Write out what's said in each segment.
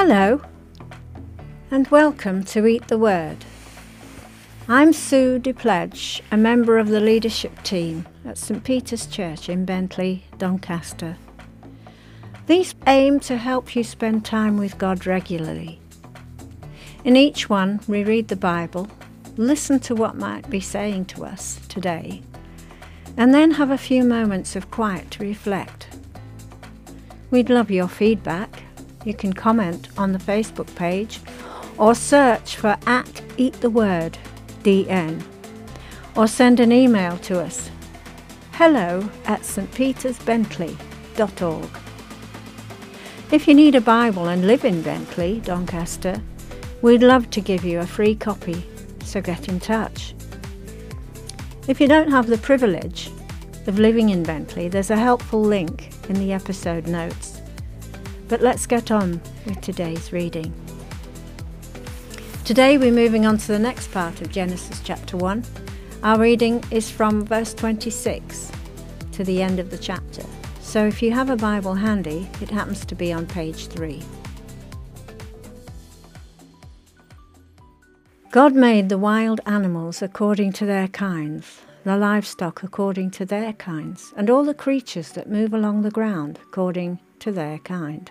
Hello, and welcome to Eat the Word. I'm Sue DePledge, a member of the leadership team at St Peter's Church in Bentley, Doncaster. These aim to help you spend time with God regularly. In each one, we read the Bible, listen to what might be saying to us today, and then have a few moments of quiet to reflect. We'd love your feedback you can comment on the Facebook page or search for at Eat the Word DN or send an email to us hello at stpetersbentley.org. If you need a Bible and live in Bentley, Doncaster, we'd love to give you a free copy, so get in touch. If you don't have the privilege of living in Bentley, there's a helpful link in the episode notes but let's get on with today's reading. Today we're moving on to the next part of Genesis chapter 1. Our reading is from verse 26 to the end of the chapter. So if you have a Bible handy, it happens to be on page 3. God made the wild animals according to their kinds, the livestock according to their kinds, and all the creatures that move along the ground according to their kind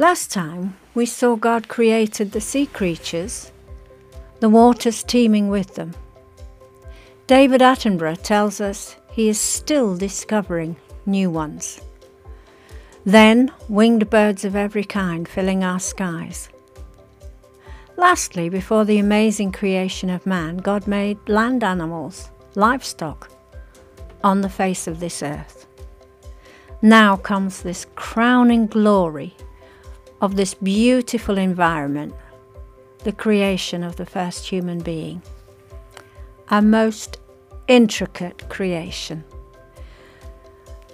Last time we saw God created the sea creatures, the waters teeming with them. David Attenborough tells us he is still discovering new ones. Then, winged birds of every kind filling our skies. Lastly, before the amazing creation of man, God made land animals, livestock, on the face of this earth. Now comes this crowning glory of this beautiful environment, the creation of the first human being. A most intricate creation.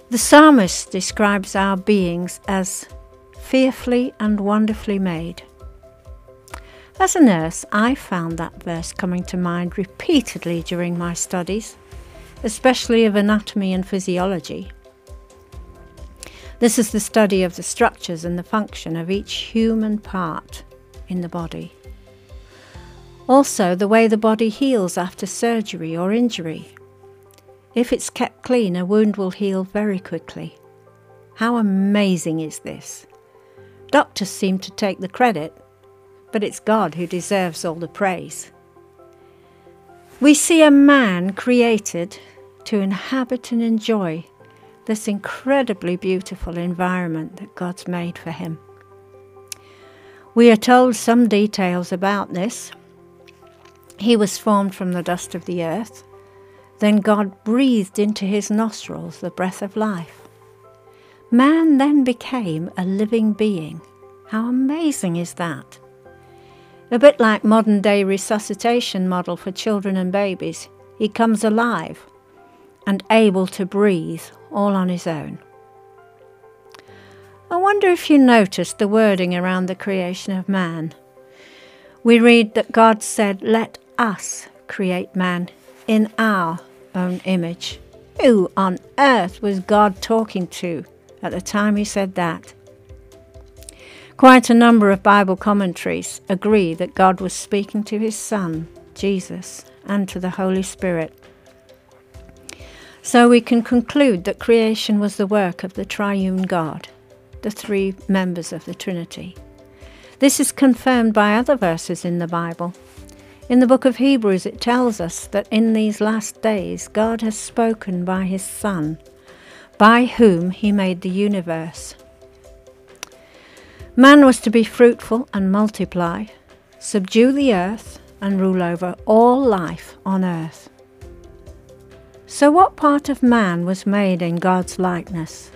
The psalmist describes our beings as fearfully and wonderfully made. As a nurse, I found that verse coming to mind repeatedly during my studies, especially of anatomy and physiology. This is the study of the structures and the function of each human part in the body. Also, the way the body heals after surgery or injury. If it's kept clean, a wound will heal very quickly. How amazing is this? Doctors seem to take the credit, but it's God who deserves all the praise. We see a man created to inhabit and enjoy this incredibly beautiful environment that God's made for him. We are told some details about this. He was formed from the dust of the earth. Then God breathed into his nostrils the breath of life. Man then became a living being. How amazing is that? A bit like modern day resuscitation model for children and babies. He comes alive and able to breathe all on his own. I wonder if you noticed the wording around the creation of man. We read that God said, Let us create man in our own image. Who on earth was God talking to at the time he said that? Quite a number of Bible commentaries agree that God was speaking to his Son, Jesus, and to the Holy Spirit. So we can conclude that creation was the work of the triune God the three members of the Trinity. This is confirmed by other verses in the Bible. In the book of Hebrews, it tells us that in these last days God has spoken by his Son, by whom he made the universe. Man was to be fruitful and multiply, subdue the earth, and rule over all life on earth. So, what part of man was made in God's likeness?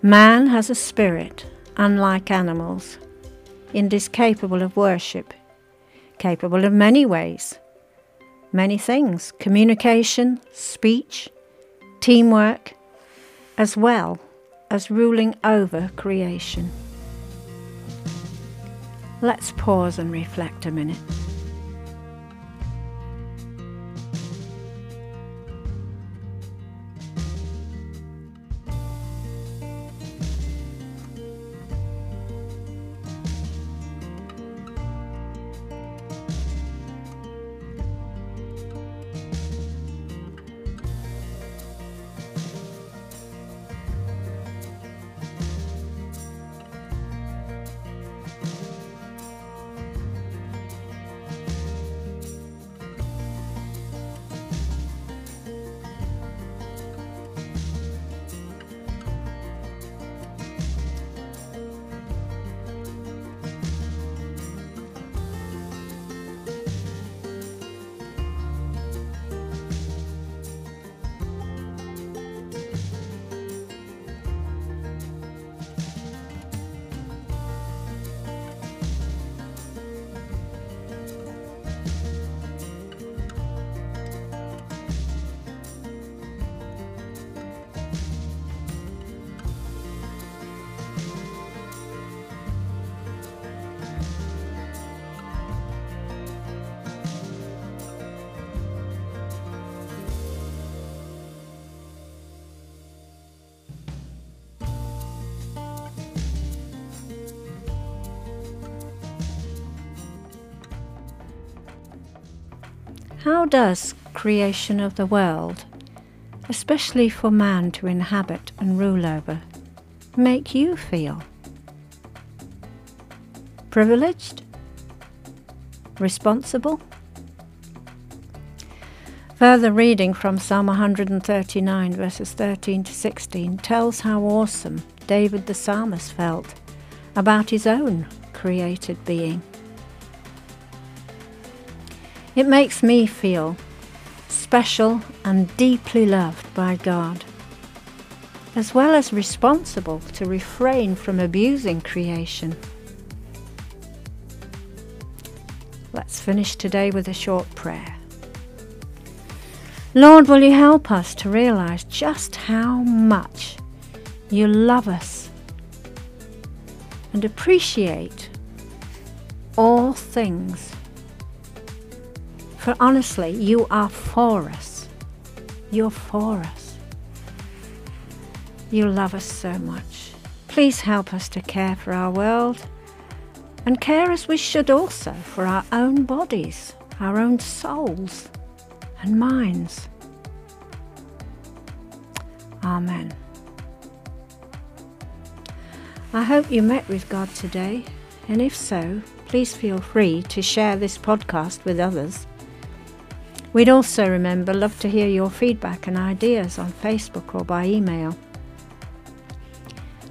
Man has a spirit, unlike animals, and is capable of worship, capable of many ways, many things communication, speech, teamwork, as well as ruling over creation. Let's pause and reflect a minute. How does creation of the world, especially for man to inhabit and rule over, make you feel? Privileged? Responsible? Further reading from Psalm 139, verses 13 to 16, tells how awesome David the psalmist felt about his own created being. It makes me feel special and deeply loved by God, as well as responsible to refrain from abusing creation. Let's finish today with a short prayer. Lord, will you help us to realize just how much you love us and appreciate all things for honestly, you are for us. You're for us. You love us so much. Please help us to care for our world and care as we should also for our own bodies, our own souls and minds. Amen. I hope you met with God today, and if so, please feel free to share this podcast with others We'd also remember love to hear your feedback and ideas on Facebook or by email.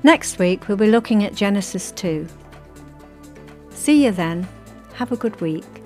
Next week we'll be looking at Genesis 2. See you then. Have a good week.